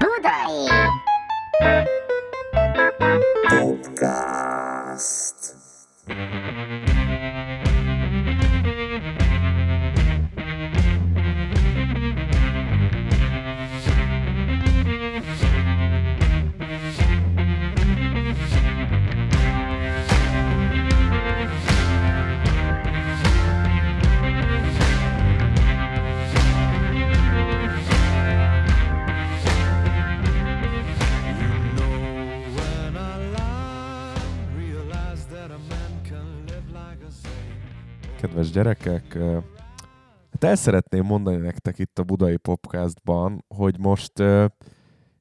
Budai! Podcast. Kedves gyerekek, hát el szeretném mondani nektek itt a Budai Popcastban, hogy most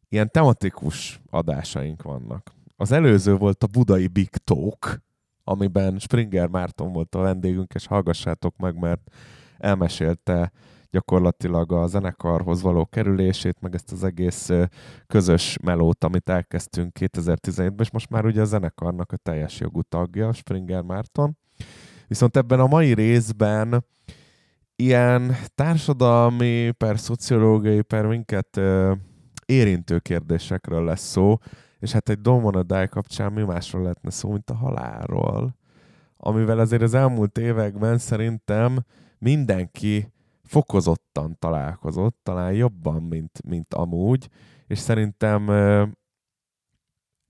ilyen tematikus adásaink vannak. Az előző volt a Budai Big Talk, amiben Springer Márton volt a vendégünk, és hallgassátok meg, mert elmesélte gyakorlatilag a zenekarhoz való kerülését, meg ezt az egész közös melót, amit elkezdtünk 2017-ben, és most már ugye a zenekarnak a teljes jogú tagja, Springer Márton. Viszont ebben a mai részben ilyen társadalmi, per szociológiai, per minket érintő kérdésekről lesz szó, és hát egy Wanna Die kapcsán mi másról lehetne szó, mint a halálról, amivel azért az elmúlt években szerintem mindenki fokozottan találkozott, talán jobban, mint, mint amúgy, és szerintem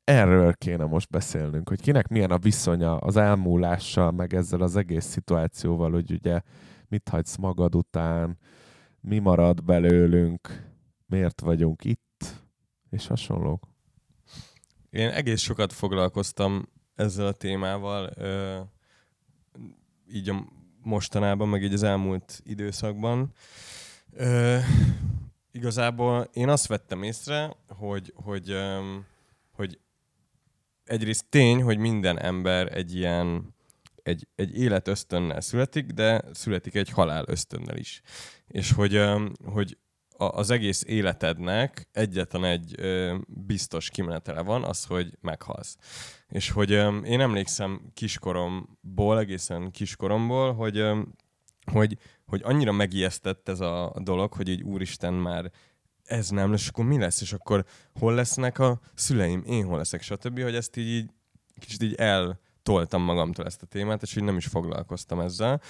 erről kéne most beszélnünk, hogy kinek milyen a viszonya az elmúlással, meg ezzel az egész szituációval, hogy ugye mit hagysz magad után, mi marad belőlünk, miért vagyunk itt, és hasonlók. Én egész sokat foglalkoztam ezzel a témával, ö, így a mostanában, meg így az elmúlt időszakban. Ö, igazából én azt vettem észre, hogy, hogy, ö, egyrészt tény, hogy minden ember egy ilyen egy, egy élet ösztönnel születik, de születik egy halál ösztönnel is. És hogy, hogy az egész életednek egyetlen egy biztos kimenetele van, az, hogy meghalsz. És hogy én emlékszem kiskoromból, egészen kiskoromból, hogy, hogy, hogy annyira megijesztett ez a dolog, hogy így úristen már ez nem lesz, akkor mi lesz, és akkor hol lesznek a szüleim, én hol leszek, stb., hogy ezt így, így kicsit így eltoltam magamtól ezt a témát, és így nem is foglalkoztam ezzel.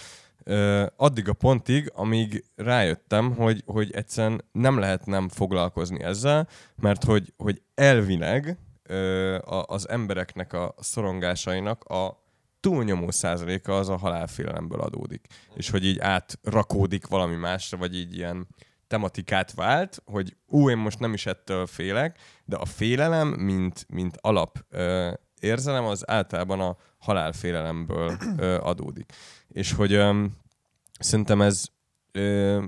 Ö, addig a pontig, amíg rájöttem, hogy, hogy egyszerűen nem lehet nem foglalkozni ezzel, mert hogy, hogy elvileg ö, a, az embereknek a szorongásainak a túlnyomó százaléka az a halálfélelemből adódik. És hogy így átrakódik valami másra, vagy így ilyen tematikát vált, hogy ú, én most nem is ettől félek, de a félelem, mint, mint alap ö, érzelem, az általában a halálfélelemből ö, adódik. És hogy ö, szerintem ez ö,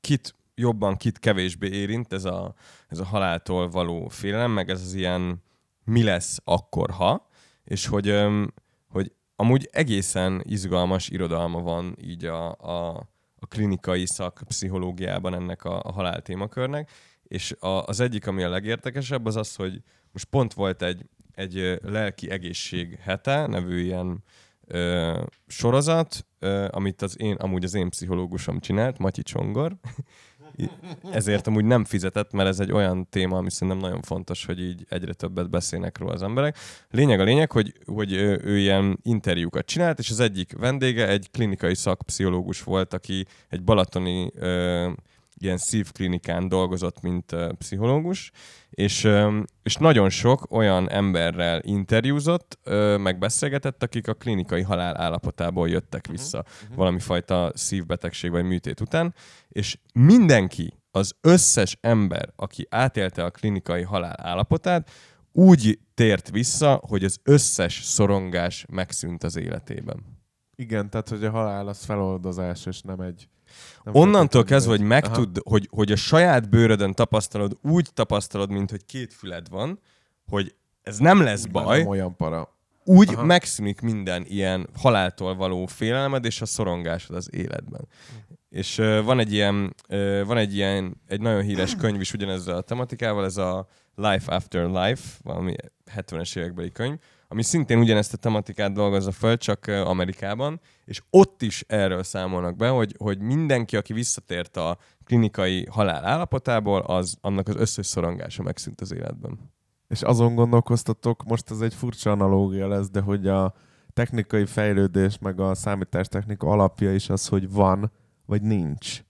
kit jobban, kit kevésbé érint, ez a, ez a haláltól való félelem, meg ez az ilyen mi lesz akkor, ha, és hogy, ö, hogy amúgy egészen izgalmas irodalma van így a, a, a klinikai szakpszichológiában ennek a, a halál témakörnek, és a, az egyik, ami a legértekesebb, az az, hogy most pont volt egy, egy lelki egészség hete, nevű ilyen ö, sorozat, ö, amit az én, amúgy az én pszichológusom csinált, Matyi Csongor. Ezért amúgy nem fizetett, mert ez egy olyan téma, ami szerintem nagyon fontos, hogy így egyre többet beszélnek róla az emberek. Lényeg a lényeg, hogy, hogy ő, ilyen interjúkat csinált, és az egyik vendége egy klinikai szakpszichológus volt, aki egy balatoni ö, ilyen szívklinikán dolgozott, mint ö, pszichológus, és, ö, és nagyon sok olyan emberrel interjúzott, ö, meg beszélgetett, akik a klinikai halál állapotából jöttek vissza uh-huh. valami fajta szívbetegség vagy műtét után, és mindenki, az összes ember, aki átélte a klinikai halál állapotát, úgy tért vissza, hogy az összes szorongás megszűnt az életében. Igen, tehát hogy a halál az feloldozás, és nem egy... Nem Onnantól kezdve, hogy megtud, hogy, hogy a saját bőrödön tapasztalod, úgy tapasztalod, mint hogy két füled van, hogy ez nem lesz baj, Nem olyan para. úgy Aha. megszűnik minden ilyen haláltól való félelmed és a szorongásod az életben. És uh, van egy ilyen, uh, van egy ilyen, egy nagyon híres könyv is ugyanezzel a tematikával, ez a Life After Life, valami 70-es évekbeli könyv, ami szintén ugyanezt a tematikát dolgozza föl, csak Amerikában, és ott is erről számolnak be, hogy, hogy mindenki, aki visszatért a klinikai halál állapotából, az annak az összes szorongása megszűnt az életben. És azon gondolkoztatok, most ez egy furcsa analógia lesz, de hogy a technikai fejlődés, meg a számítástechnika alapja is az, hogy van, vagy nincs.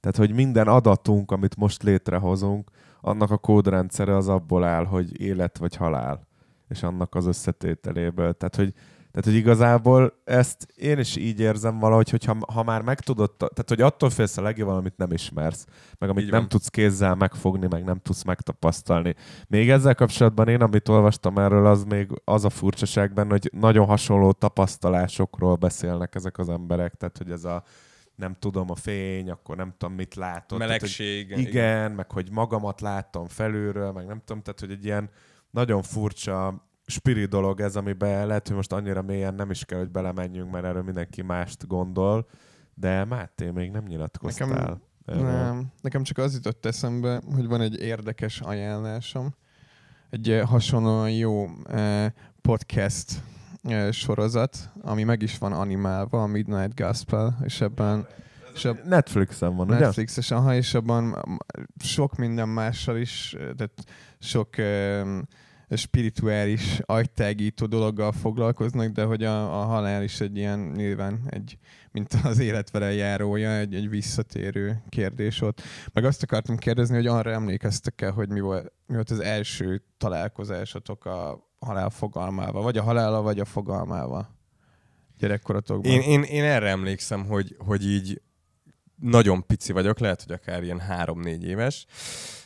Tehát, hogy minden adatunk, amit most létrehozunk, annak a kódrendszere az abból áll, hogy élet vagy halál, és annak az összetételéből. Tehát, hogy, tehát, hogy igazából ezt én is így érzem valahogy, hogy ha, ha már megtudod, tehát, hogy attól félsz a legjobb, amit nem ismersz, meg amit így nem van. tudsz kézzel megfogni, meg nem tudsz megtapasztalni. Még ezzel kapcsolatban én, amit olvastam erről, az még az a furcsaság benne, hogy nagyon hasonló tapasztalásokról beszélnek ezek az emberek, tehát, hogy ez a nem tudom, a fény, akkor nem tudom, mit látod. Melegség. Tehát, igen, igen, meg hogy magamat láttam felülről, meg nem tudom, tehát hogy egy ilyen nagyon furcsa spirit dolog ez, amiben lehet, hogy most annyira mélyen nem is kell, hogy belemenjünk, mert erről mindenki mást gondol, de Máté, még nem nyilatkoztál. Nekem, nem, nekem csak az jutott eszembe, hogy van egy érdekes ajánlásom. Egy eh, hasonlóan jó eh, podcast sorozat, ami meg is van animálva, a Midnight Gospel, és ebben és a Netflixen van, ugye? Netflixes, aha, és abban sok minden mással is, tehát sok um, spirituális, agytágító dologgal foglalkoznak, de hogy a, a halál is egy ilyen, nyilván egy, mint az életvele járója, egy, egy visszatérő kérdés ott. Meg azt akartam kérdezni, hogy arra emlékeztek el, hogy mi volt, mi volt az első találkozásotok a halál fogalmával, vagy a halála, vagy a fogalmával gyerekkoratokban. Én, én, én erre emlékszem, hogy, hogy így nagyon pici vagyok, lehet, hogy akár ilyen három-négy éves,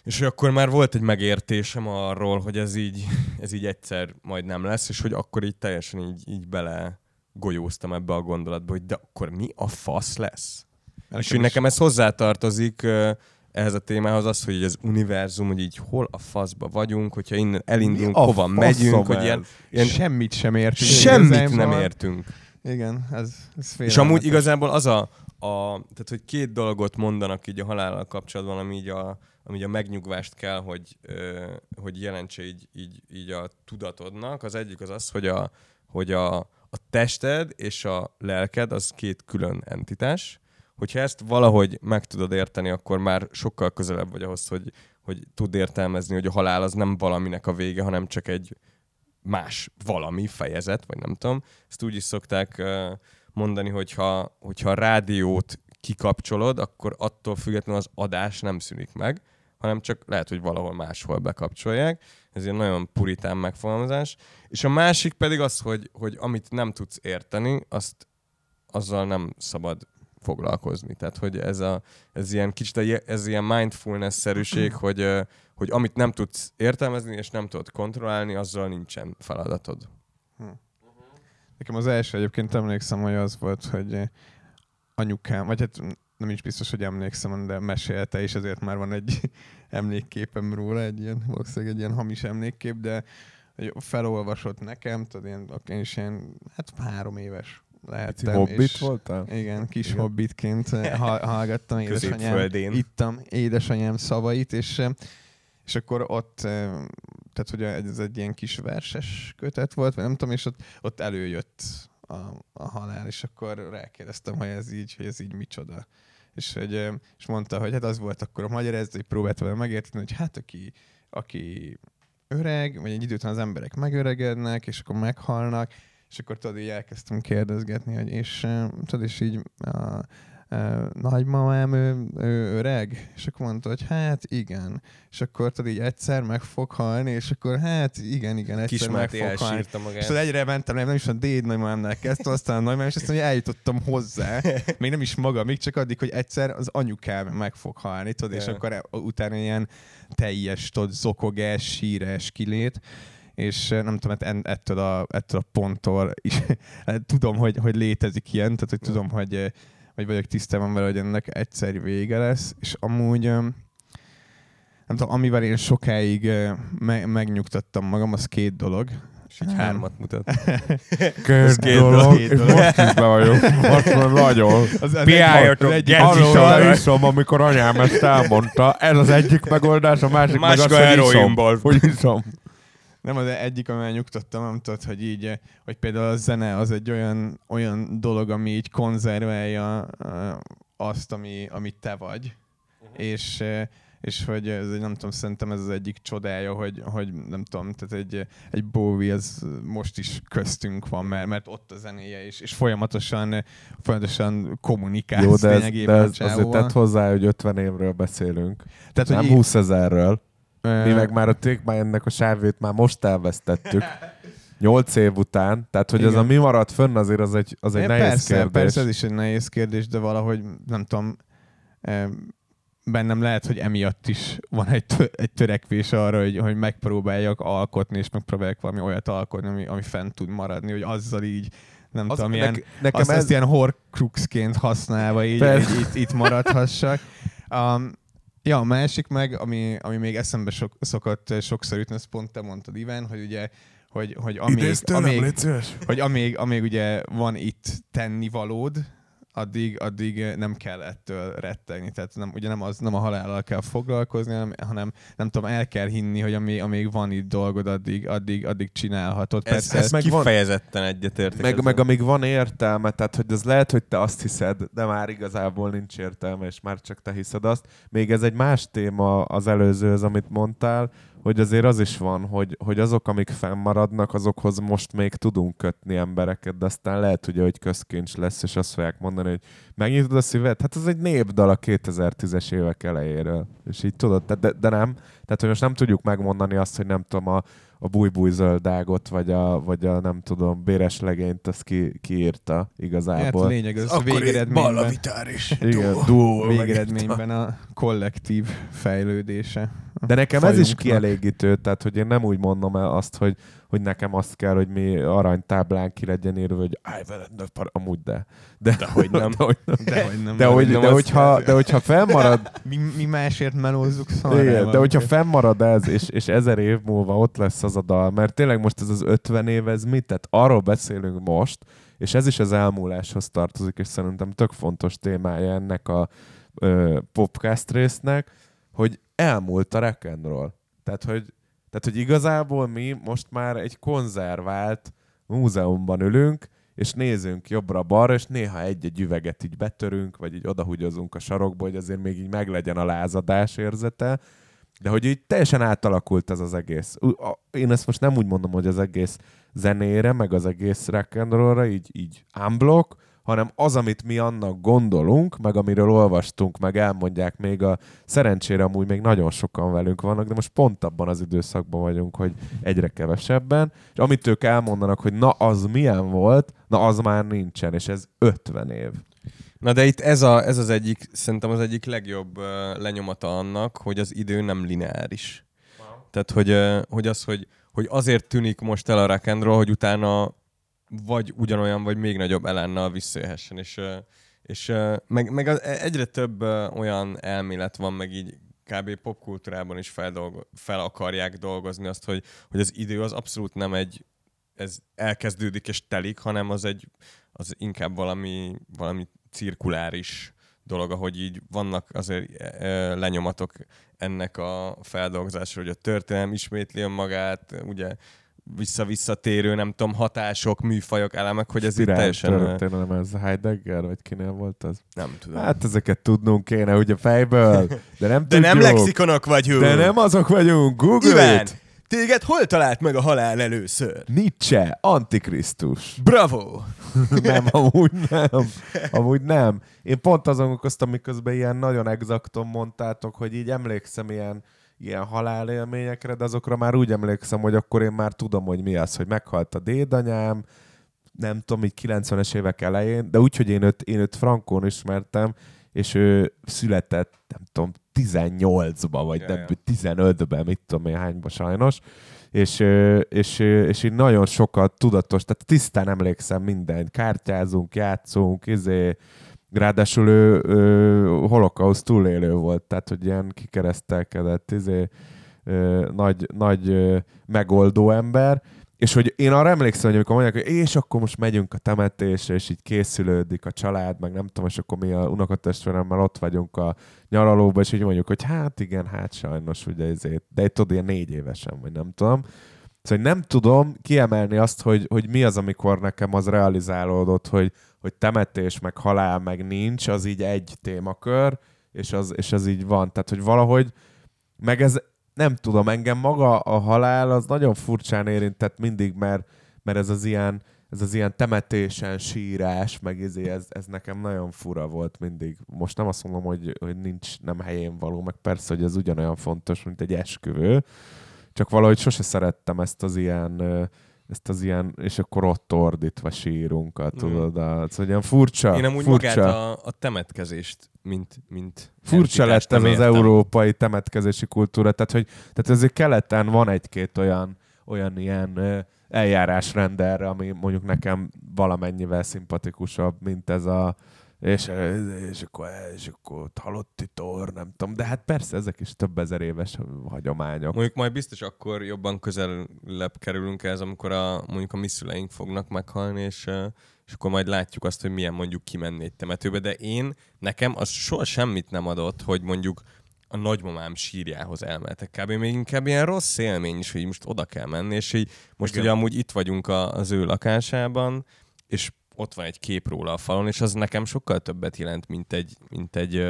és hogy akkor már volt egy megértésem arról, hogy ez így, ez így egyszer majd nem lesz, és hogy akkor így teljesen így, így bele golyóztam ebbe a gondolatba, hogy de akkor mi a fasz lesz? Nekem és hogy nekem ez hozzátartozik ehhez a témához az, hogy az univerzum, hogy így hol a faszba vagyunk, hogyha innen elindulunk, hova megyünk, hogy ilyen, ilyen... Semmit sem értünk. Semmit nem értünk. Igen, ez, ez És amúgy igazából az a, a, tehát hogy két dolgot mondanak így a halállal kapcsolatban, ami így a, ami így a megnyugvást kell, hogy, ö, hogy jelentse így, így, így a tudatodnak. Az egyik az az, hogy a, hogy a, a tested és a lelked az két külön entitás, hogyha ezt valahogy meg tudod érteni, akkor már sokkal közelebb vagy ahhoz, hogy, hogy tud értelmezni, hogy a halál az nem valaminek a vége, hanem csak egy más valami fejezet, vagy nem tudom. Ezt úgy is szokták mondani, hogyha, hogyha a rádiót kikapcsolod, akkor attól függetlenül az adás nem szűnik meg, hanem csak lehet, hogy valahol máshol bekapcsolják. Ez egy nagyon puritán megfogalmazás. És a másik pedig az, hogy, hogy amit nem tudsz érteni, azt azzal nem szabad foglalkozni. Tehát, hogy ez, a, ez ilyen kicsit ez ilyen mindfulness-szerűség, hogy, hogy amit nem tudsz értelmezni és nem tudod kontrollálni, azzal nincsen feladatod. Hm. Nekem az első egyébként emlékszem, hogy az volt, hogy anyukám, vagy hát nem is biztos, hogy emlékszem, de mesélte, és ezért már van egy emlékképem róla, egy ilyen, valószínűleg egy ilyen hamis emlékkép, de felolvasott nekem, tudod, én, én is ilyen, hát három éves lehettem. Hobbit és, voltál? Igen, kis igen. hobbitként hallgattam édesanyám, ittam édesanyám szavait, és, és akkor ott, tehát hogy ez egy ilyen kis verses kötet volt, vagy nem tudom, és ott, ott előjött a, a halál, és akkor rákérdeztem, hogy ez így, hogy ez így micsoda. És, hogy, és mondta, hogy hát az volt akkor a magyar, hogy próbálta vele megérteni, hogy hát aki, aki öreg, vagy egy idő után az emberek megöregednek, és akkor meghalnak, és akkor tudod, így elkezdtem kérdezgetni, hogy és tudod, és így a, nagymamám ő, ő öreg? És akkor mondta, hogy hát igen. És akkor tudod, így egyszer meg fog halni, és akkor hát igen, igen, egyszer Kismáti meg fog halni. magát. És egyre mentem, nem, nem is a déd nagymamámnál kezdtem, aztán a nagymamám, és aztán hogy eljutottam hozzá, még nem is maga, még csak addig, hogy egyszer az anyukám meg fog halni, tudod, és akkor e, utána ilyen teljes, tudod, zokogás, sírás kilét és nem tudom, hát ettől a, ettől a ponttól is tudom, hogy, hogy létezik ilyen, tehát hogy tudom, hogy, hogy vagyok tisztában vele, hogy ennek egyszerű vége lesz, és amúgy nem tudom, amivel én sokáig me- megnyugtattam magam, az két dolog. És így hármat mutat. Két, két dolog, két dolog. most is be vagyok. Most már nagyon. Piáljatok, arról iszom, amikor anyám ezt elmondta. Ez az egyik megoldás, a másik Másik meg az, hogy iszom. Hogy iszom. Nem, az egyik, amivel nyugtottam, nem tudod, hogy így, hogy például a zene az egy olyan, olyan dolog, ami így konzerválja azt, ami, amit te vagy. Uh-huh. És és hogy ez egy, nem tudom, szerintem ez az egyik csodája, hogy, hogy nem tudom, tehát egy, egy Bowie az most is köztünk van, mert, mert ott a zenéje, és, és folyamatosan, folyamatosan kommunikál. Jó, de ez, de ez azért tett hozzá, hogy 50 évről beszélünk, tehát, nem hogy 20 ezerről. Mi meg már a Take ennek a sávét már most elvesztettük. Nyolc év után, tehát hogy Igen. az a mi maradt fönn azért az egy, az egy nehéz persze, kérdés. Persze, ez is egy nehéz kérdés, de valahogy nem tudom, bennem lehet, hogy emiatt is van egy, tö- egy törekvés arra, hogy, hogy megpróbáljak alkotni, és megpróbáljak valami olyat alkotni, ami, ami fent tud maradni, hogy azzal így nem az, tudom, ilyen, nekem azt, ez... azt ilyen horcruxként használva így, így itt, itt maradhassak. Um, ja, a másik meg, ami, ami még eszembe sok, szokott sokszor jutni, ezt pont te mondtad, Iván, hogy ugye hogy, hogy amíg, amíg, hogy amíg, amíg ugye van itt tennivalód, addig, addig nem kell ettől rettegni. Tehát nem, ugye nem, az, nem a halállal kell foglalkozni, hanem, hanem nem tudom, el kell hinni, hogy amíg, amíg van itt dolgod, addig, addig, addig csinálhatod. Ez, Persze, ez, ez meg kifejezetten egyetértek. Meg, meg amíg van értelme, tehát hogy az lehet, hogy te azt hiszed, de már igazából nincs értelme, és már csak te hiszed azt. Még ez egy más téma az előzőhöz, amit mondtál, hogy azért az is van, hogy, hogy azok, amik fennmaradnak, azokhoz most még tudunk kötni embereket, de aztán lehet ugye, hogy közkincs lesz, és azt fogják mondani, hogy megnyitod a szívet, hát ez egy népdal a 2010-es évek elejéről. És így tudod, de, de nem. Tehát, hogy most nem tudjuk megmondani azt, hogy nem tudom, a, a bújbújzöldágot, vagy a, vagy a nem tudom, béres legényt, azt ki, kiírta igazából. Hát lényeg, az Akkor végeredményben, is. Igen, duó, végeredményben a kollektív fejlődése. De nekem ez is kielégítő, tehát hogy én nem úgy mondom el azt, hogy, hogy nekem azt kell, hogy mi aranytáblán ki legyen írva, hogy állj veled, amúgy de. De, de hogy nem. De hogy nem. De, hogy nem. De, hogy, de, hogyha, de hogyha fennmarad... mi, mi másért melózzuk szóval. Igen, de hogyha fennmarad ez, és, és ezer év múlva ott lesz az a dal, mert tényleg most ez az 50 év, ez mit? Tehát arról beszélünk most, és ez is az elmúláshoz tartozik, és szerintem tök fontos témája ennek a ö, podcast résznek, hogy elmúlt a rock and roll. Tehát, hogy, tehát, hogy igazából mi most már egy konzervált múzeumban ülünk, és nézünk jobbra-balra, és néha egy-egy üveget így betörünk, vagy így odahugyozunk a sarokba, hogy azért még így meglegyen a lázadás érzete, de hogy így teljesen átalakult ez az egész. Én ezt most nem úgy mondom, hogy az egész zenére, meg az egész rock így, így unblock, hanem az, amit mi annak gondolunk, meg amiről olvastunk, meg elmondják még a szerencsére amúgy még nagyon sokan velünk vannak, de most pont abban az időszakban vagyunk, hogy egyre kevesebben, és amit ők elmondanak, hogy na az milyen volt, na az már nincsen, és ez 50 év. Na de itt ez, a, ez az egyik, szerintem az egyik legjobb uh, lenyomata annak, hogy az idő nem lineáris. Wow. Tehát, hogy, uh, hogy az, hogy, hogy azért tűnik most el a rock hogy utána vagy ugyanolyan, vagy még nagyobb elennel visszajöhessen. És, és meg, meg egyre több olyan elmélet van, meg így kb. popkultúrában is feldolgo- fel akarják dolgozni azt, hogy, hogy az idő az abszolút nem egy, ez elkezdődik és telik, hanem az egy, az inkább valami, valami cirkuláris dolog, ahogy így vannak azért lenyomatok ennek a feldolgozásra, hogy a történelem ismétli önmagát, ugye vissza-visszatérő, nem tudom, hatások, műfajok, elemek, hogy ez Spirált, itt teljesen... Történelem, ez Heidegger, vagy kinél volt az? Nem tudom. Hát ezeket tudnunk kéne, ugye fejből, de nem De tudjuk. nem lexikonok vagyunk. De nem azok vagyunk, Google Iván, téged hol talált meg a halál először? Nietzsche, Antikrisztus. Bravo! nem, amúgy nem. Amúgy nem. Én pont azon okoztam, miközben ilyen nagyon exakton mondtátok, hogy így emlékszem ilyen ilyen halálélményekre, de azokra már úgy emlékszem, hogy akkor én már tudom, hogy mi az, hogy meghalt a dédanyám, nem tudom, így 90-es évek elején, de úgy, hogy én őt, én őt Frankon ismertem, és ő született, nem tudom, 18-ba, vagy ja, nem, ja. 15-ben, mit tudom én hányba sajnos, és, és, és így nagyon sokat tudatos, tehát tisztán emlékszem minden, kártyázunk, játszunk, izé, Ráadásul ő, ő holokauszt túlélő volt, tehát hogy ilyen kikeresztelkedett izé, ö, nagy, nagy ö, megoldó ember, és hogy én arra emlékszem, hogy amikor mondják, hogy és akkor most megyünk a temetésre, és így készülődik a család, meg nem tudom, és akkor mi a unokatestvéremmel ott vagyunk a nyaralóba, és így mondjuk, hogy hát igen, hát sajnos, ugye ezért, de itt tudod, ilyen négy évesen, vagy nem tudom. Szóval nem tudom kiemelni azt, hogy, hogy mi az, amikor nekem az realizálódott, hogy, hogy temetés, meg halál, meg nincs, az így egy témakör, és az, és az így van. Tehát, hogy valahogy, meg ez, nem tudom, engem maga a halál az nagyon furcsán érintett mindig, mert, mert ez az ilyen, ez az ilyen temetésen sírás, meg izé, ez, ez nekem nagyon fura volt mindig. Most nem azt mondom, hogy, hogy nincs nem helyén való, meg persze, hogy ez ugyanolyan fontos, mint egy esküvő, csak valahogy sose szerettem ezt az ilyen ezt az ilyen, és akkor ott ordítva sírunkat, mm. tudod, a, szóval ilyen furcsa. Én amúgy furcsa, magát a, a temetkezést, mint, mint Furcsa lett ez az európai temetkezési kultúra, tehát, hogy, tehát azért keleten van egy-két olyan, olyan ilyen eljárásrend erre, ami mondjuk nekem valamennyivel szimpatikusabb, mint ez a és, és, akkor, és akkor halotti tor, nem tudom. De hát persze, ezek is több ezer éves hagyományok. Mondjuk majd biztos akkor jobban közelebb kerülünk ez, amikor a, mondjuk a mi szüleink fognak meghalni, és, és akkor majd látjuk azt, hogy milyen mondjuk kimenni egy temetőbe. De én, nekem az soha semmit nem adott, hogy mondjuk a nagymamám sírjához elmehetek kb. Még inkább ilyen rossz élmény is, hogy most oda kell menni, és így most Igen. ugye amúgy itt vagyunk a, az ő lakásában, és ott van egy kép róla a falon, és az nekem sokkal többet jelent, mint egy, mint egy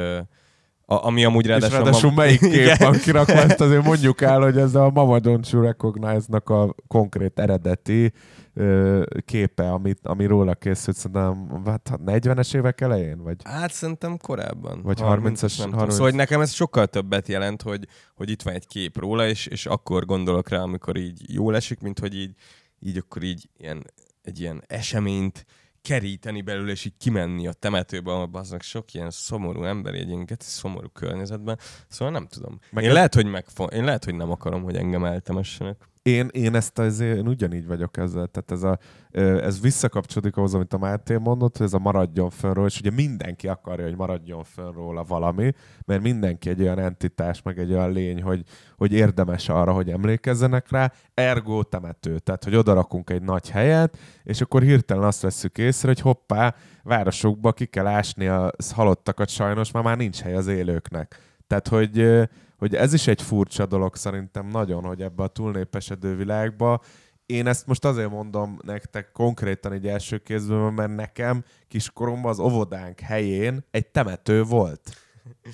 a, ami amúgy ráadásul... És ráadásul ma... melyik kép van kirakva, ezt azért mondjuk el, hogy ez a Mama Don't You Recognize-nak a konkrét eredeti ö, képe, amit, ami róla készült, szerintem hát 40-es évek elején? Vagy? Hát szerintem korábban. Vagy 30-as? 30... 30... Szóval nekem ez sokkal többet jelent, hogy, hogy itt van egy kép róla, és, és akkor gondolok rá, amikor így jól esik, mint hogy így, így akkor így ilyen, egy ilyen eseményt keríteni belőle, és így kimenni a temetőbe, ahol aznak sok ilyen szomorú ember egy ilyen szomorú környezetben. Szóval nem tudom. Meg én, lehet, hogy megfo- én lehet, hogy nem akarom, hogy engem eltemessenek én, én ezt azért én ugyanígy vagyok ezzel. Tehát ez, a, ez visszakapcsolódik ahhoz, amit a Máté mondott, hogy ez a maradjon fönnről, és ugye mindenki akarja, hogy maradjon fönn róla valami, mert mindenki egy olyan entitás, meg egy olyan lény, hogy, hogy érdemes arra, hogy emlékezzenek rá, ergo temető. Tehát, hogy odarakunk egy nagy helyet, és akkor hirtelen azt veszük észre, hogy hoppá, városokba ki kell ásni a halottakat sajnos, már már nincs hely az élőknek. Tehát, hogy hogy ez is egy furcsa dolog szerintem nagyon, hogy ebbe a túlnépesedő világba én ezt most azért mondom nektek konkrétan egy első kézből, mert nekem kiskoromban az óvodánk helyén egy temető volt.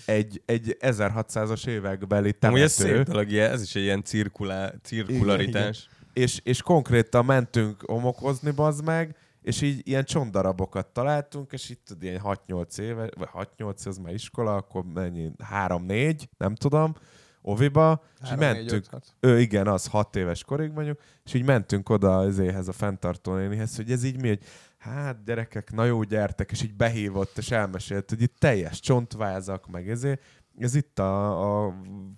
Egy, egy 1600-as évekbeli temető. Amúgy ez szép dolog, ez is egy ilyen cirkulá, cirkularitás. Igen, igen. És, és konkrétan mentünk homokozni, bazd meg, és így ilyen csondarabokat találtunk, és itt ilyen 6-8 éve, vagy 6-8 az már iskola, akkor mennyi, 3-4, nem tudom, oviba, és így mentünk, 4, ő, igen, az 6 éves korig mondjuk, és így mentünk oda azéhez a fenntartó nénihez, hogy ez így mi, hogy hát gyerekek, na jó, gyertek, és így behívott, és elmesélt, hogy itt teljes csontvázak, meg ezért, ez itt a, a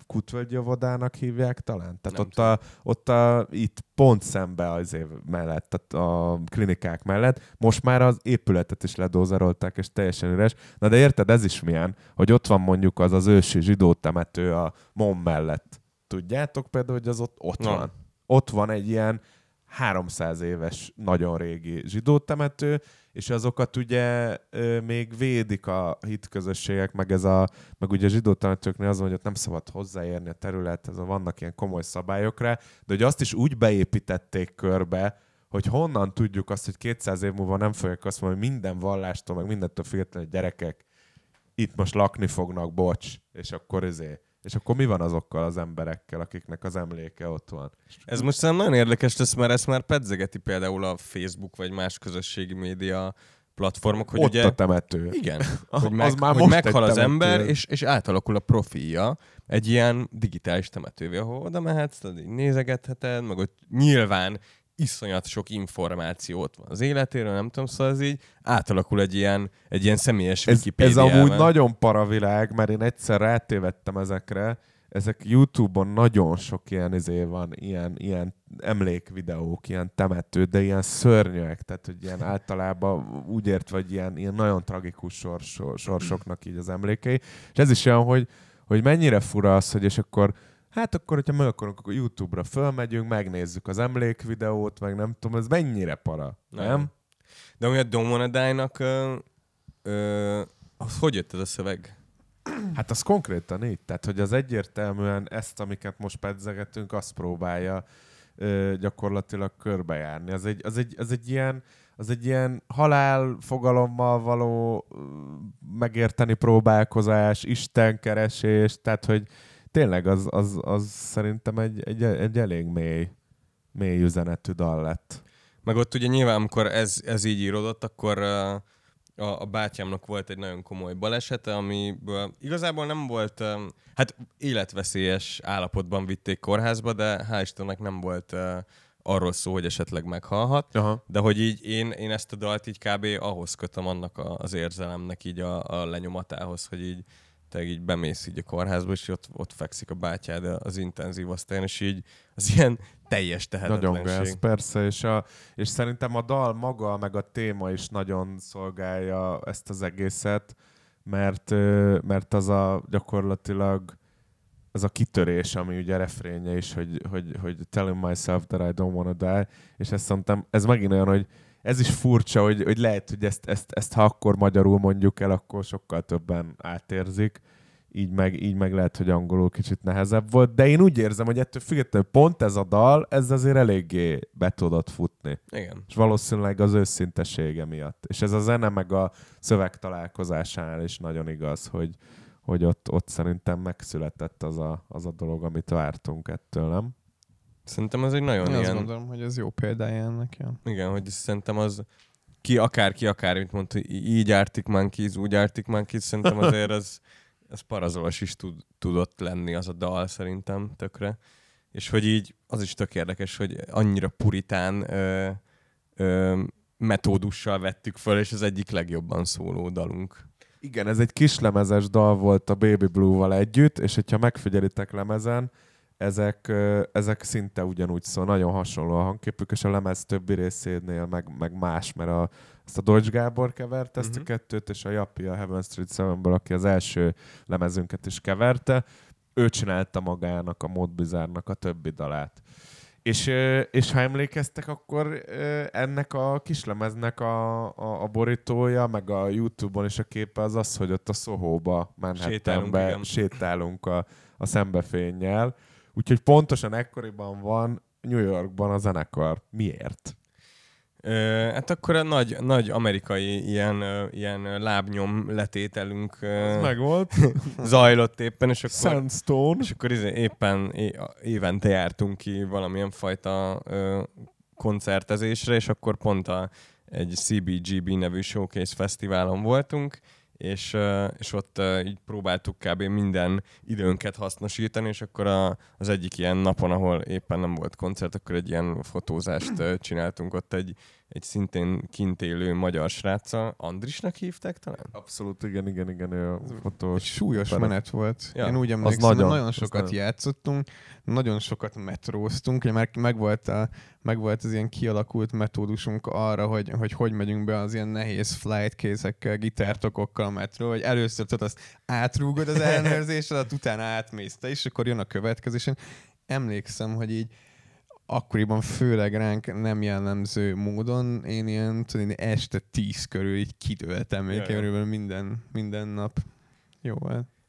Kutvölgyi óvodának hívják talán? Tehát ott, a, ott a, itt pont szembe az év mellett, tehát a klinikák mellett, most már az épületet is ledózerolták, és teljesen üres. Na de érted, ez is milyen, hogy ott van mondjuk az az ősi zsidó temető a MOM mellett. Tudjátok például, hogy az ott, ott van. Ott van egy ilyen 300 éves, nagyon régi zsidó temető, és azokat ugye még védik a hitközösségek, meg ez a, meg ugye a zsidó tanítőknél az, hogy ott nem szabad hozzáérni a területhez, vannak ilyen komoly szabályok rá, de hogy azt is úgy beépítették körbe, hogy honnan tudjuk azt, hogy 200 év múlva nem fogják azt mondani, hogy minden vallástól, meg mindentől függetlenül gyerekek itt most lakni fognak, bocs, és akkor ezért és akkor mi van azokkal az emberekkel, akiknek az emléke ott van? Ez most szerintem nagyon érdekes lesz, mert ezt már pedzegeti például a Facebook vagy más közösségi média platformok, hogy ott ugye... a temető. Igen. hogy, meg, az már hogy meghal az ember, és, és átalakul a profilja egy ilyen digitális temetővé, ahol oda mehetsz, nézegetheted, meg ott nyilván iszonyat sok információt van az életéről, nem tudom, szóval ez így átalakul egy ilyen, egy ilyen személyes ez, Ez amúgy nagyon paravilág, mert én egyszer rátévettem ezekre, ezek YouTube-on nagyon sok ilyen izé van, ilyen, ilyen emlékvideók, ilyen temető, de ilyen szörnyűek, tehát hogy ilyen általában úgy ért, vagy ilyen, ilyen nagyon tragikus sors, sorsoknak így az emlékei. És ez is olyan, hogy, hogy mennyire fura az, hogy és akkor Hát akkor, hogyha meg akarunk, akkor YouTube-ra fölmegyünk, megnézzük az emlékvideót, meg nem tudom, ez mennyire para, nem? nem? De olyan Domonadájnak, az hogy jött ez a szöveg? Hát az konkrétan így, tehát hogy az egyértelműen ezt, amiket most pedzegetünk, azt próbálja ö, gyakorlatilag körbejárni. Az egy, az egy, az egy ilyen az egy ilyen halál fogalommal való megérteni próbálkozás, istenkeresés, tehát hogy tényleg az, az, az szerintem egy, egy, egy elég mély, mély üzenetű dal lett. Meg ott ugye nyilván, amikor ez, ez így íródott, akkor uh, a, a bátyámnak volt egy nagyon komoly balesete, amiből igazából nem volt, um, hát életveszélyes állapotban vitték kórházba, de hál' Istennek nem volt uh, arról szó, hogy esetleg meghalhat, Aha. de hogy így én, én ezt a dalt így kb. ahhoz kötöm annak a, az érzelemnek így a, a lenyomatához, hogy így te így bemész így a kórházba, és ott, ott fekszik a bátyád az intenzív aztán, és így az ilyen teljes tehetetlenség. Nagyon gáz, persze, és, a, és szerintem a dal maga, meg a téma is nagyon szolgálja ezt az egészet, mert, mert az a gyakorlatilag az a kitörés, ami ugye refrénye is, hogy, hogy, hogy telling myself that I don't wanna die, és ezt szerintem, ez megint olyan, hogy ez is furcsa, hogy, hogy lehet, hogy ezt, ezt, ezt, ha akkor magyarul mondjuk el, akkor sokkal többen átérzik, így meg, így meg lehet, hogy angolul kicsit nehezebb volt, de én úgy érzem, hogy ettől függetlenül pont ez a dal, ez azért eléggé be tudott futni. Igen. És valószínűleg az őszintesége miatt. És ez a zene meg a szöveg találkozásánál is nagyon igaz, hogy, hogy ott, ott szerintem megszületett az a, az a dolog, amit vártunk ettől, nem? Szerintem az egy nagyon Én ilyen... azt gondolom, hogy ez jó példája ennek. Ja. Igen, hogy szerintem az ki akár, ki akár, mint mondta, így Arctic Monkeys, úgy Arctic Monkeys, szerintem azért az, az parazolos is tud, tudott lenni az a dal szerintem tökre. És hogy így az is tök érdekes, hogy annyira puritán ö, ö, metódussal vettük föl, és az egyik legjobban szóló dalunk. Igen, ez egy kislemezes dal volt a Baby Blue-val együtt, és hogyha megfigyelitek lemezen, ezek, ezek szinte ugyanúgy szól, nagyon hasonló a hangképük, és a lemez többi részénél meg, meg más, mert a, ezt a Deutsch Gábor kevert ezt uh-huh. a mhm. kettőt, és a Jappi a Heaven Street 7 aki az első lemezünket is keverte, ő csinálta magának, a Modbizárnak a többi dalát. És, és ha emlékeztek, akkor ennek a kislemeznek a, a, a borítója, meg a Youtube-on is a képe az az, hogy ott a Soho-ba, Manhattanbe sétálunk a, a szembefénnyel. Úgyhogy pontosan ekkoriban van New Yorkban a zenekar. Miért? Ö, hát akkor a nagy, nagy amerikai ilyen, ilyen lábnyom letételünk meg volt. zajlott éppen, és akkor, Sandstone. és akkor izé éppen évente jártunk ki valamilyen fajta ö, koncertezésre, és akkor pont a, egy CBGB nevű showcase fesztiválon voltunk, és, és ott így próbáltuk kb. minden időnket hasznosítani, és akkor a, az egyik ilyen napon, ahol éppen nem volt koncert, akkor egy ilyen fotózást csináltunk ott egy, egy szintén kint élő magyar sráccal. Andrisnak hívták talán? Abszolút, igen, igen, igen, ő a fotós. Egy súlyos pere. menet volt. Ja. Én úgy emlékszem, nagyon, nagyon sokat nagyon... játszottunk, nagyon sokat metróztunk, ugye már megvolt, a, megvolt az ilyen kialakult metódusunk arra, hogy, hogy hogy megyünk be az ilyen nehéz flight kézekkel, gitártokokkal a metró, hogy először tudod, azt átrúgod az ellenőrzésedet, utána átmész te is, akkor jön a következésen. Emlékszem, hogy így akkoriban főleg ránk nem jellemző módon én ilyen tudom, este tíz körül így kidőltem körülbelül minden, minden nap. Jó.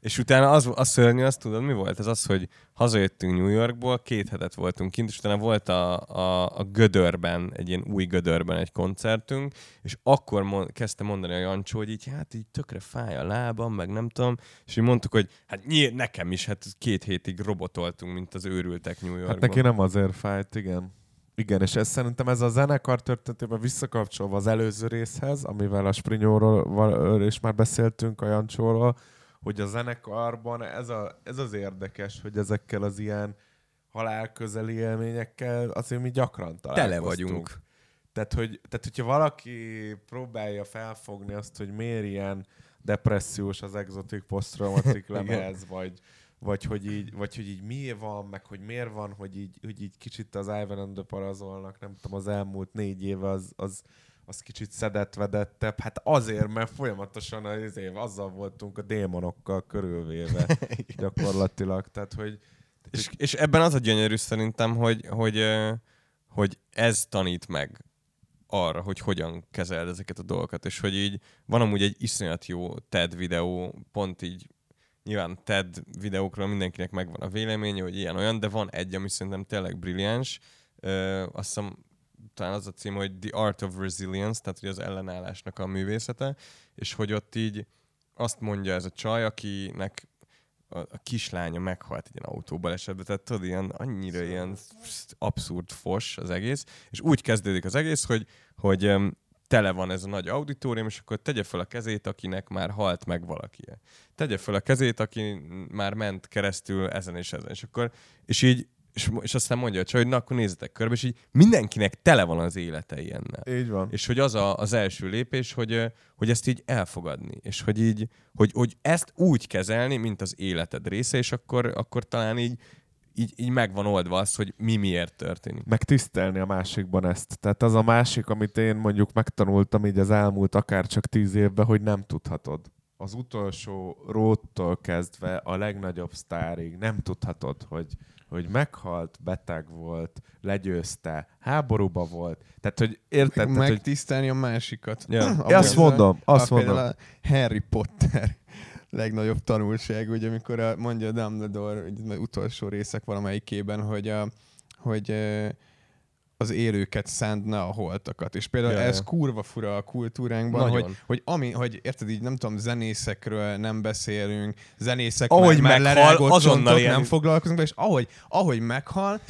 És utána az, az szörnyű, azt tudod, mi volt? Ez az, hogy hazajöttünk New Yorkból, két hetet voltunk kint, és utána volt a, a, a Gödörben, egy ilyen új Gödörben egy koncertünk, és akkor mond, kezdte mondani a Jancsó, hogy így, hát így tökre fáj a lábam, meg nem tudom, és így mondtuk, hogy hát nyíl, nekem is, hát két hétig robotoltunk, mint az őrültek New Yorkban. Hát neki nem azért fájt, igen. Igen, és ez szerintem ez a zenekar történetében visszakapcsolva az előző részhez, amivel a Sprinyóról is már beszéltünk, a Jancsóról, hogy a zenekarban ez, a, ez az érdekes, hogy ezekkel az ilyen halálközeli élményekkel azért mi gyakran találkoztunk. Tele vagyunk. Tehát, hogy, tehát, hogyha valaki próbálja felfogni azt, hogy miért ilyen depressziós az exotic post-traumatic lemez, vagy, vagy, hogy így, vagy hogy így miért van, meg hogy miért van, hogy így, hogy így kicsit az Ivan and the Parazolnak, nem tudom, az elmúlt négy éve az, az, az kicsit szedett-vedettebb. Hát azért, mert folyamatosan az év azzal voltunk a démonokkal körülvéve gyakorlatilag. Tehát, hogy... És, és ebben az a gyönyörű szerintem, hogy, hogy, hogy ez tanít meg arra, hogy hogyan kezeld ezeket a dolgokat, és hogy így van amúgy egy iszonyat jó TED videó, pont így nyilván TED videókról mindenkinek megvan a véleménye, hogy ilyen-olyan, de van egy, ami szerintem tényleg brilliáns, ö, azt hiszem talán az a cím, hogy The Art of Resilience, tehát hogy az ellenállásnak a művészete, és hogy ott így azt mondja ez a csaj, akinek a, a kislánya meghalt egy ilyen autóbalesetben, tehát tudod, ilyen annyira ilyen abszurd fos az egész, és úgy kezdődik az egész, hogy, hogy tele van ez a nagy auditorium, és akkor tegye fel a kezét, akinek már halt meg valaki. Tegye fel a kezét, aki már ment keresztül ezen és ezen. És akkor, és így és, és aztán mondja a csaj, hogy na akkor nézzetek körbe, és így mindenkinek tele van az élete ilyennel. Így van. És hogy az a, az első lépés, hogy, hogy ezt így elfogadni, és hogy így, hogy, hogy ezt úgy kezelni, mint az életed része, és akkor, akkor talán így, így, így megvan oldva az, hogy mi miért történik. Meg tisztelni a másikban ezt. Tehát az a másik, amit én mondjuk megtanultam így az elmúlt akár csak tíz évben, hogy nem tudhatod. Az utolsó róttól kezdve a legnagyobb sztárig nem tudhatod, hogy, hogy meghalt, beteg volt, legyőzte, háborúba volt. Tehát, hogy érted? Megtisztelni hogy... a másikat. Ja. azt mondom, azt a, mondom. A Harry Potter legnagyobb tanulság, ugye amikor a, mondja a Dumbledore ugye, utolsó részek valamelyikében, hogy, a, hogy az élőket szánt, ne a holtakat. És például ja, ez kurva fura a kultúránkban, hogy, hogy, ami, hogy érted, így nem tudom, zenészekről nem beszélünk, zenészek ahogy már, meghal, azonnal ilyen... nem foglalkozunk és ahogy, ahogy meghal,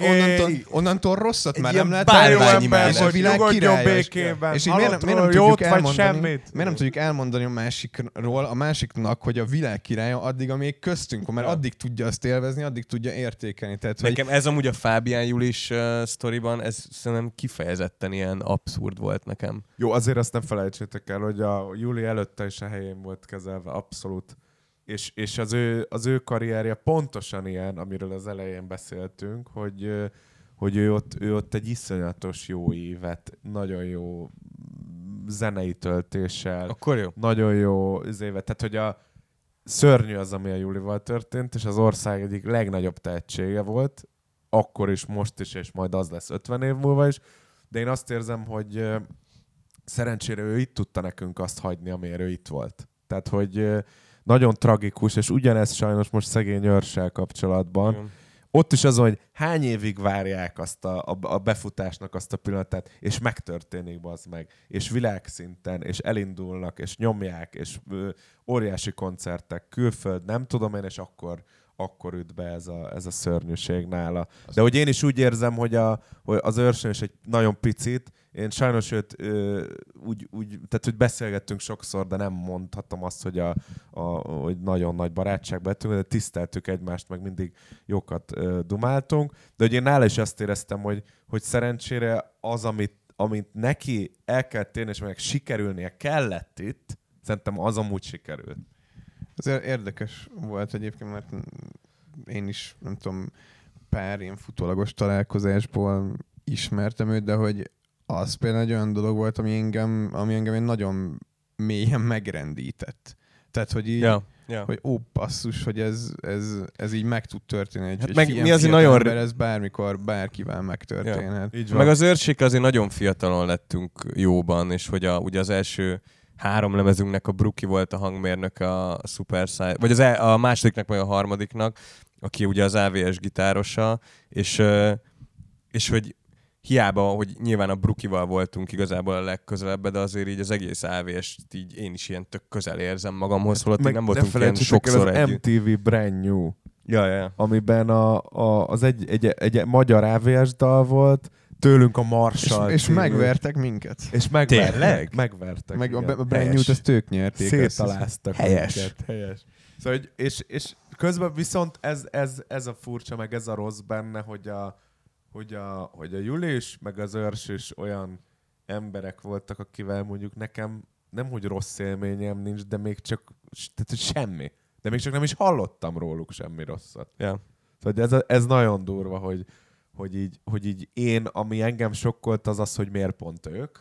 onnantól, onnantól rosszat már nem lehet bármennyi és a világ békében. És így miért, miért, nem tudjuk elmondani, miért nem tudjuk elmondani a másikról, a másiknak, hogy a világ királya addig, amíg köztünk mert addig tudja azt élvezni, addig tudja értékelni. Tehát, Nekem hogy... ez amúgy a Fábián Julis uh, sztoriban van, ez szerintem kifejezetten ilyen abszurd volt nekem. Jó, azért azt nem felejtsétek el, hogy a Júli előtte is a helyén volt kezelve, abszolút. És, és az, ő, az ő karrierje pontosan ilyen, amiről az elején beszéltünk, hogy, hogy ő, ott, ő ott egy iszonyatos jó évet, nagyon jó zenei töltéssel. Akkor jó. Nagyon jó az évet. Tehát, hogy a, szörnyű az, ami a Júlival történt, és az ország egyik legnagyobb tehetsége volt, akkor is, most is, és majd az lesz 50 év múlva is. De én azt érzem, hogy szerencsére ő itt tudta nekünk azt hagyni, amiért ő itt volt. Tehát, hogy nagyon tragikus, és ugyanez sajnos most szegény őrsel kapcsolatban. Igen. Ott is az, hogy hány évig várják azt a, a, a befutásnak azt a pillanatát, és megtörténik az meg, és világszinten, és elindulnak, és nyomják, és ö, óriási koncertek, külföld, nem tudom én, és akkor, akkor üt be ez a, ez a szörnyűség nála. De hogy én is úgy érzem, hogy, a, hogy az őrsön is egy nagyon picit, én sajnos őt ö, úgy, úgy, tehát hogy beszélgettünk sokszor, de nem mondhatom azt, hogy, a, a, hogy nagyon nagy barátságban lettünk, de tiszteltük egymást, meg mindig jókat ö, dumáltunk. De hogy én nála is azt éreztem, hogy, hogy szerencsére az, amit, amit neki el kell térni, és meg sikerülnie kellett itt, szerintem az amúgy sikerült. Ez érdekes volt egyébként, mert én is, nem tudom, pár ilyen futólagos találkozásból ismertem őt, de hogy az például egy olyan dolog volt, ami engem, ami engem én nagyon mélyen megrendített. Tehát, hogy így, ja, ja. hogy ó, passzus, hogy ez, ez, ez így meg tud történni. Egy, hát egy meg mi azért nagyon... Ember, ez bármikor, bárkivel megtörténhet. Ja, így van. Meg az őrség azért nagyon fiatalon lettünk jóban, és hogy a, ugye az első három lemezünknek a Bruki volt a hangmérnök a Super Size, vagy az e, a másodiknak, vagy a harmadiknak, aki ugye az AVS gitárosa, és, és hogy hiába, hogy nyilván a Brukival voltunk igazából a legközelebb, de azért így az egész AVS-t így én is ilyen tök közel érzem magamhoz, holott nem voltunk ilyen sokszor el az együtt. MTV Brand New, ja, ja. amiben a, a, az egy, egy, egy, egy magyar AVS dal volt, tőlünk a Marshall. És, és megvertek minket. És megvertek. Tényleg? Megvertek. Meg igen. a, Brand New-t ezt ők nyerték. Szétaláztak Helyes. Minket. Helyes. Szóval, hogy, és, és közben viszont ez, ez, ez a furcsa, meg ez a rossz benne, hogy a, hogy a, hogy a Julis, meg az őrs is olyan emberek voltak, akivel mondjuk nekem nem, hogy rossz élményem nincs, de még csak tehát, hogy semmi. De még csak nem is hallottam róluk semmi rosszat. Yeah. Szóval ez, ez nagyon durva, hogy, hogy így, hogy így én, ami engem sokkolt, az az, hogy miért pont ők,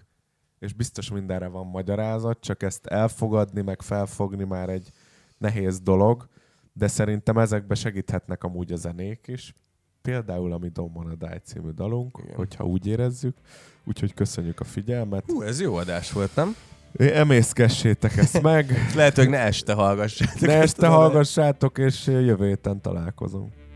és biztos mindenre van magyarázat, csak ezt elfogadni, meg felfogni már egy nehéz dolog, de szerintem ezekbe segíthetnek amúgy a zenék is. Például a Mi Don't Die című dalunk, Igen. hogyha úgy érezzük. Úgyhogy köszönjük a figyelmet. Hú, ez jó adás volt, nem? Emészkessétek ezt meg. Lehet, hogy ne este hallgassátok. Ne este hallgassátok, és jövő héten találkozunk.